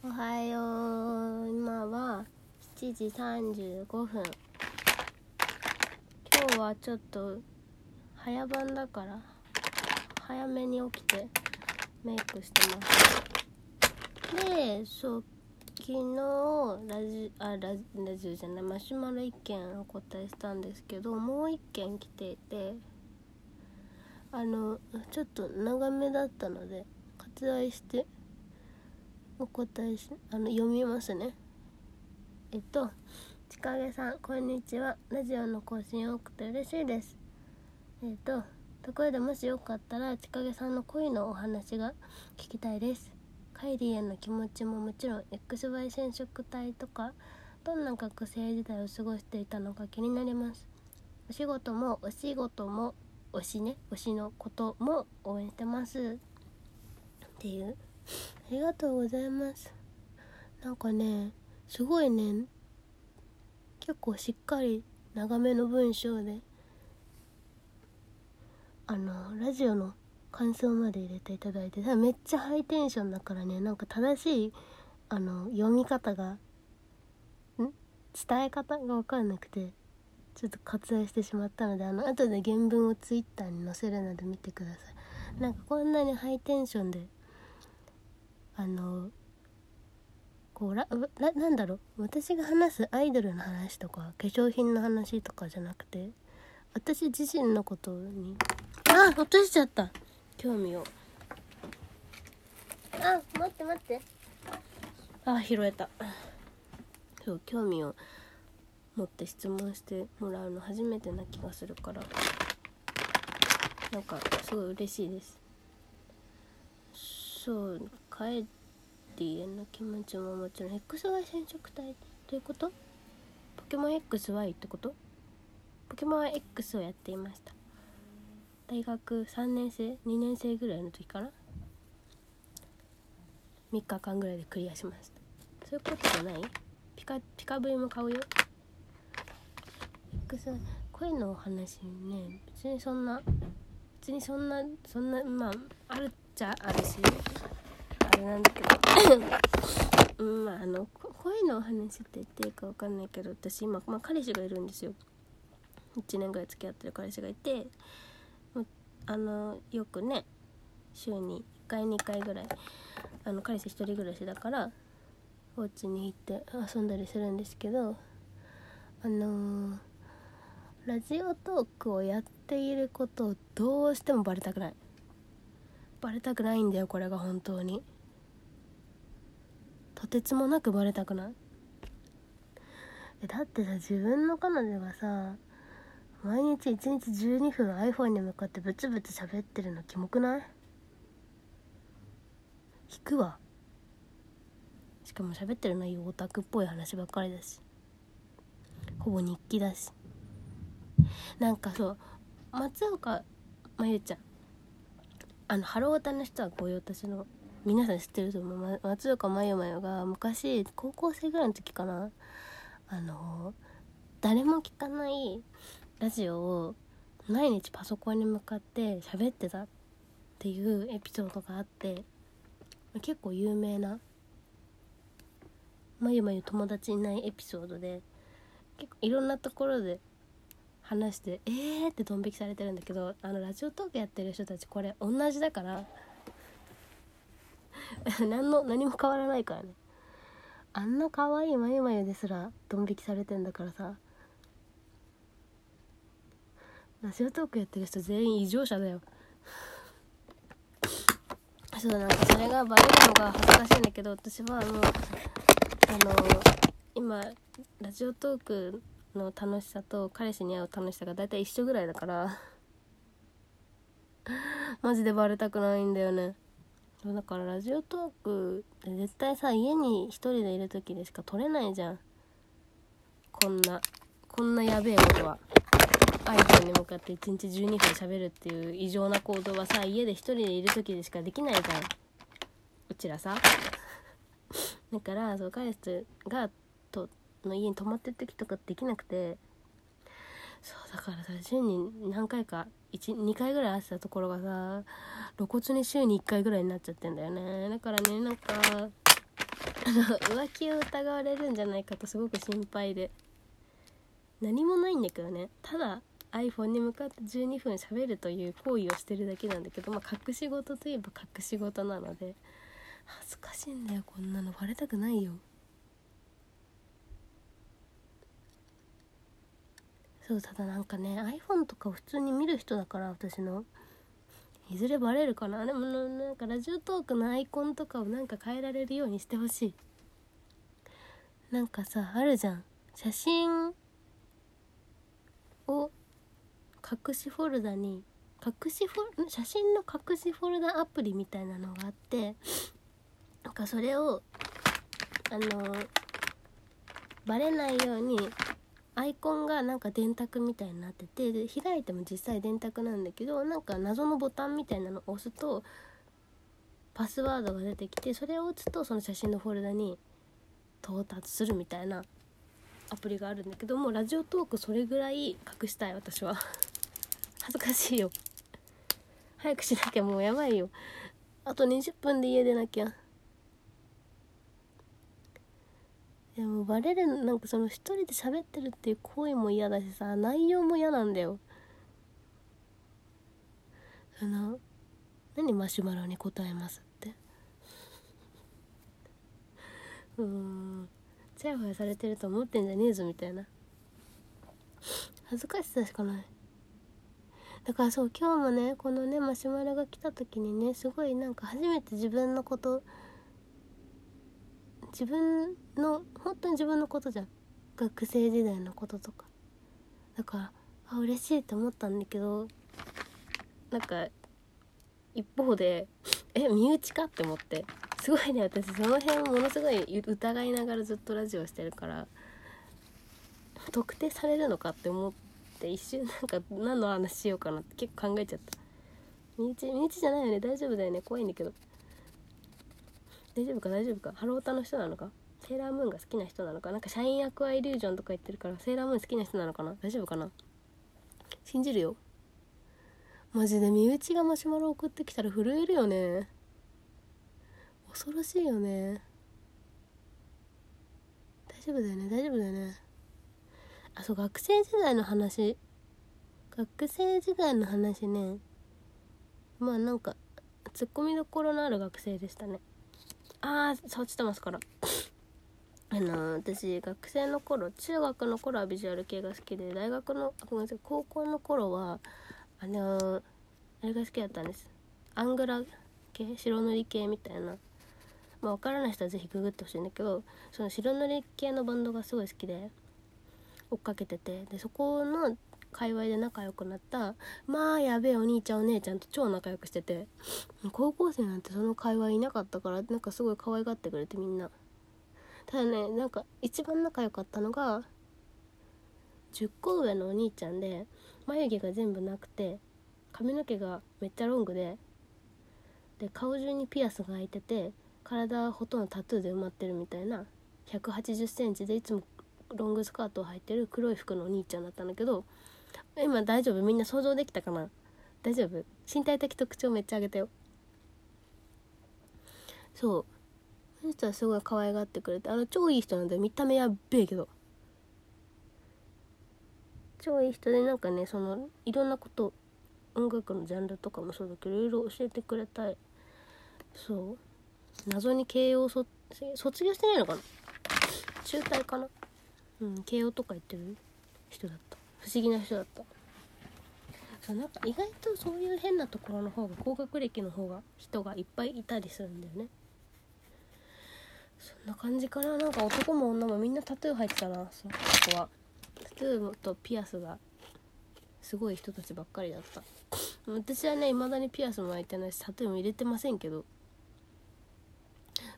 おはよう。今は7時35分。今日はちょっと早番だから早めに起きてメイクしてます。でそう昨日ラジあラジラジオじゃないマシュマロ1件お答えしたんですけどもう1件来ていてあのちょっと長めだったので割愛してお答えしあの読みますね。えっとちかげさんこんにちは。ラジオの更新多くて嬉しいです。えっとところでもしよかったらちかげさんの恋のお話が聞きたいです。カイリーへの気持ちももちろん XY 染色体とかどんな学生時代を過ごしていたのか気になります。お仕事もお仕事も推しね。推しのことも応援してます。っていう。ありがとうございます。なんかねすごいね結構しっかり長めの文章であのラジオの感想まで入れていただいてめっちゃハイテンションだからねなんか正しいあの読み方がん？伝え方が分かんなくてちょっと割愛してしまったのであの後で原文をツイッターに載せるので見てください。なんかこんなにハイテンションであのこうらななんだろう。私が話すアイドルの話とか化粧品の話とかじゃなくて私自身のことに。あ落としちゃった。興味を。あ待って待って。あ拾えた。そう興味を持って質問してもらうの初めてな気がするから。なんかすごい嬉しいです。そう帰って家の気持ちももちろん XY 染色体ということ？ポケモン XY ってこと？ポケモン X をやっていました。大学3年生2年生ぐらいの時から？3日間ぐらいでクリアしました。そういうことじゃない？ピカピカブイも買うよ。X 恋のお話ね別にそんな別にそんなそんなまああるっちゃあるし。れなんだけど。うんまああの恋のお話って言っていいか分かんないけど私今、まあ、彼氏がいるんですよ。1年ぐらい付き合ってる彼氏がいてあのよくね週に1回2回ぐらいあの彼氏一人暮らしだからお家に行って遊んだりするんですけどあのー、ラジオトークをやっていることをどうしてもバレたくない。バレたくないんだよこれが本当に。とてつもなくバレたくない？だってさ自分の彼女がさ毎日1日12分 iPhone に向かってブツブツ喋ってるのキモくない？引くわ。しかも喋ってる内容オタクっぽい話ばっかりだし。ほぼ日記だし。なんかそう松岡真優ちゃん。あのハロータの人はこういう私の皆さん知ってると思う。松岡真優真優が昔高校生ぐらいの時かな。あの誰も聞かないラジオを毎日パソコンに向かって喋ってたっていうエピソードがあって結構有名なまゆまゆ友達いないエピソードで結構いろんなところで話してえーってドン引きされてるんだけどあのラジオトークやってる人たちこれ同じだから 何の何も変わらないからね。あんな可愛いまゆまゆですらドン引きされてんだからさ。ラジオトークやってる人全員異常者だよ。そうなんかそれがバレるのが恥ずかしいんだけど私はもうあの今ラジオトークの楽しさと彼氏に会う楽しさが大体一緒ぐらいだから。マジでバレたくないんだよね。だからラジオトーク絶対さ家に一人でいる時でしか撮れないじゃん。こんなこんなやべえことは。iPhone に向かって1日12分喋るっていう異常な行動はさ家で一人でいる時でしかできないじゃん。うちらさ。だからそう彼氏がとの家に泊まってる時とかできなくてからさ週に何回か12回ぐらい会ってたところがさ露骨に週に1回ぐらいになっちゃってんだよね。だからねなんか 浮気を疑われるんじゃないかとすごく心配で。何もないんだけどね。ただ iPhone に向かって12分喋るという行為をしてるだけなんだけどまあ隠し事といえば隠し事なので恥ずかしいんだよこんなの。バレたくないよ。そうただなんかね iPhone とか普通に見る人だから私の。いずれバレるかな。でもなんかラジオトークのアイコンとかをなんか変えられるようにしてほしい。なんかさあるじゃん。写真を隠しフォルダに隠しフォル写真の隠しフォルダアプリみたいなのがあってなんかそれをあのバレないようにアイコンがなんか電卓みたいになっててで開いても実際電卓なんだけどなんか謎のボタンみたいなのを押すとパスワードが出てきてそれを打つとその写真のフォルダに到達するみたいなアプリがあるんだけどもラジオトークそれぐらい隠したい私は。恥ずかしいよ。早くしなきゃもうやばいよ。あと20分で家出なきゃ。でもバレるなんかその一人で喋ってるっていう行為も嫌だしさ内容も嫌なんだよ。あの何マシュマロに答えますって。うん。ちやほやされてると思ってんじゃねえぞみたいな。恥ずかしさしかない。だからそう今日もねこのねマシュマロが来た時にねすごいなんか初めて自分のこと自分の本当に自分のことじゃん。学生時代のこととか。だからあ嬉しいって思ったんだけどなんか一方でえ身内かって思って。すごいね私その辺ものすごい疑いながらずっとラジオしてるから特定されるのかって思って一瞬なんか何の話しようかなって結構考えちゃった。身内身内じゃないよね。大丈夫だよね。怖いんだけど。大丈夫か？大丈夫か？ハロータの人なのか？セーラームーンが好きな人なのか？なんかシャインアクアイリュージョンとか言ってるからセーラームーン好きな人なのかな？大丈夫かな？信じるよ。マジで身内がマシュマロ送ってきたら震えるよね。恐ろしいよね。大丈夫だよね？大丈夫だよね。あそう学生時代の話。学生時代の話ね。まあなんかツッコミどころのある学生でしたね。ああ触ってますからあの私学生の頃中学の頃はビジュアル系が好きで大学のごめんなさい高校の頃はあのあれが好きだったんです。アングラ系白塗り系みたいな。まあ分からない人は是非ググってほしいんだけどその白塗り系のバンドがすごい好きで追っかけててでそこの界隈で仲良くなったまあやべえお兄ちゃんお姉ちゃんと超仲良くしてて高校生なんてその界隈いなかったからなんかすごい可愛がってくれてみんな。ただねなんか一番仲良かったのが10個上のお兄ちゃんで眉毛が全部なくて髪の毛がめっちゃロングでで顔中にピアスが開いてて体はほとんどタトゥーで埋まってるみたいな1 8 0センチでいつもロングスカートを履いてる黒い服のお兄ちゃんだったんだけど今大丈夫？みんな想像できたかな？大丈夫？身体的特徴めっちゃ上げたよ。そう。その人はすごい可愛がってくれてあの超いい人なんで見た目やっべえけど。超いい人でなんかねそのいろんなこと音楽のジャンルとかもそうだけどいろいろ教えてくれたい。そう。謎に慶応卒業してないのかな？中退かな？うん慶応とか行ってる人だった。不思議な人だった。そうなんか意外とそういう変なところの方が高学歴の方が人がいっぱいいたりするんだよね。そんな感じかな。なんか男も女もみんなタトゥー入ってたな。そこは。タトゥーとピアスがすごい人たちばっかりだった。私はね未だにピアスも開いてないしタトゥーも入れてませんけど。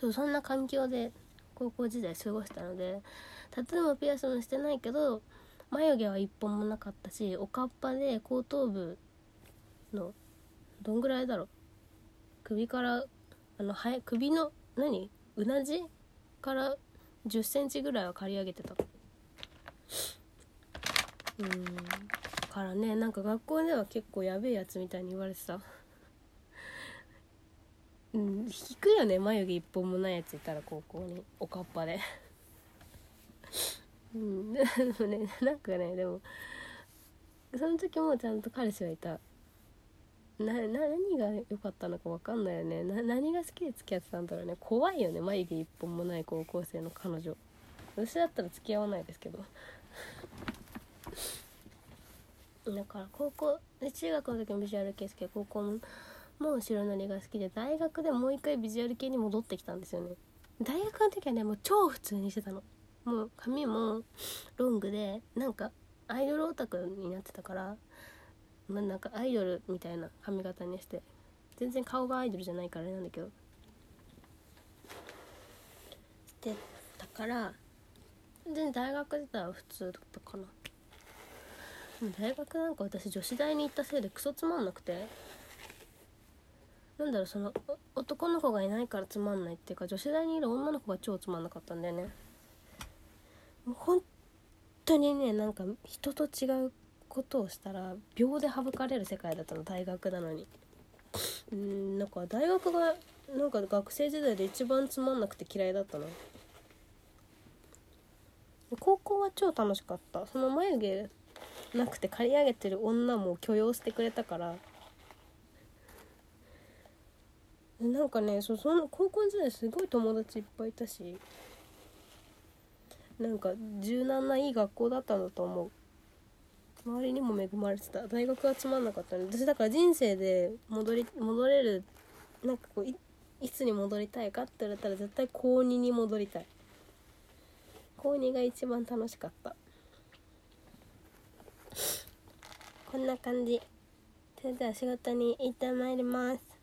そうそんな環境で高校時代過ごしたのでタトゥーもピアスもしてないけど眉毛は一本もなかったしおかっぱで後頭部のどんぐらいだろう。首からあのは首の何？うなじ？から1 0センチぐらいは刈り上げてた。うん。からねなんか学校では結構やべえやつみたいに言われてた。うん。引くよね眉毛一本もないやついたら高校に。おかっぱで。うん。でもねなんかねでもその時もちゃんと彼氏はいた。な何が良かったのか分かんないよね。な何が好きで付き合ってたんだろうね。怖いよね。眉毛一本もない高校生の彼女。私だったら付き合わないですけど。だから高校で中学の時もビジュアル系好きで高校ももう白塗りが好きで大学でもう一回ビジュアル系に戻ってきたんですよね。大学の時はねもう超普通にしてたの。もう髪もロングでなんかアイドルオタクになってたからまあ、なんかアイドルみたいな髪型にして全然顔がアイドルじゃないからあれなんだけど。してたから全然大学自体は普通だったかな。大学なんか私女子大に行ったせいでクソつまんなくて。なんだろうその男の子がいないからつまんないっていうか女子大にいる女の子が超つまんなかったんだよね。本当にねなんか人と違うことをしたら秒で省かれる世界だったの大学なのに。うんなんか大学がなんか学生時代で一番つまんなくて嫌いだったの高校は超楽しかった。その眉毛なくて刈り上げてる女も許容してくれたから。なんかねそその高校時代すごい友達いっぱいいたし。なんか柔軟ないい学校だったんだと思う。周りにも恵まれてた。大学はつまんなかったね。私だから人生で戻り戻れるなんかこういいつに戻りたいかって言われたら絶対高2に戻りたい。高2が一番楽しかった。こんな感じ。それでは仕事に行ってまいります。